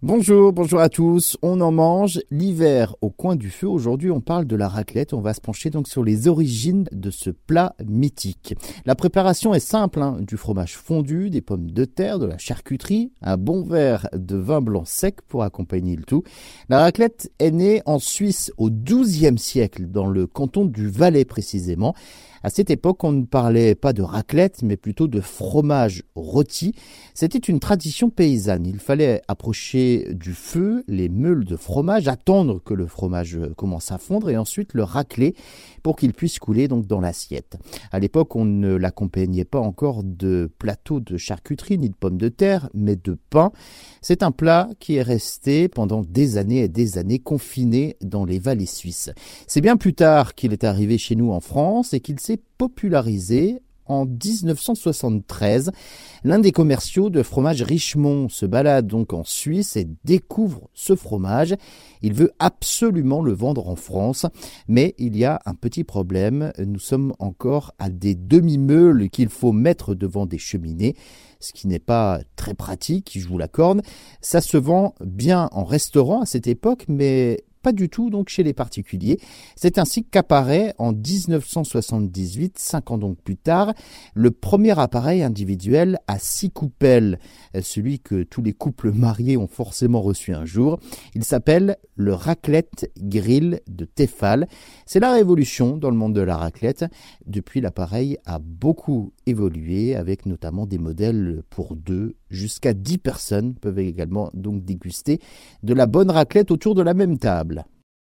Bonjour, bonjour à tous. On en mange l'hiver au coin du feu. Aujourd'hui, on parle de la raclette. On va se pencher donc sur les origines de ce plat mythique. La préparation est simple, hein. du fromage fondu, des pommes de terre, de la charcuterie, un bon verre de vin blanc sec pour accompagner le tout. La raclette est née en Suisse au XIIe siècle, dans le canton du Valais précisément. À cette époque, on ne parlait pas de raclette, mais plutôt de fromage rôti. C'était une tradition paysanne. Il fallait approcher du feu les meules de fromage, attendre que le fromage commence à fondre et ensuite le racler pour qu'il puisse couler donc dans l'assiette. À l'époque, on ne l'accompagnait pas encore de plateau de charcuterie ni de pommes de terre, mais de pain. C'est un plat qui est resté pendant des années et des années confiné dans les vallées suisses. C'est bien plus tard qu'il est arrivé chez nous en France et qu'il popularisé en 1973. L'un des commerciaux de fromage Richemont se balade donc en Suisse et découvre ce fromage. Il veut absolument le vendre en France, mais il y a un petit problème. Nous sommes encore à des demi-meules qu'il faut mettre devant des cheminées, ce qui n'est pas très pratique, je vous l'accorde. Ça se vend bien en restaurant à cette époque, mais du tout donc chez les particuliers. C'est ainsi qu'apparaît en 1978, cinq ans donc plus tard, le premier appareil individuel à six coupelles, celui que tous les couples mariés ont forcément reçu un jour. Il s'appelle le raclette grill de Tefal. C'est la révolution dans le monde de la raclette. Depuis, l'appareil a beaucoup évolué avec notamment des modèles pour deux jusqu'à dix personnes peuvent également donc déguster de la bonne raclette autour de la même table.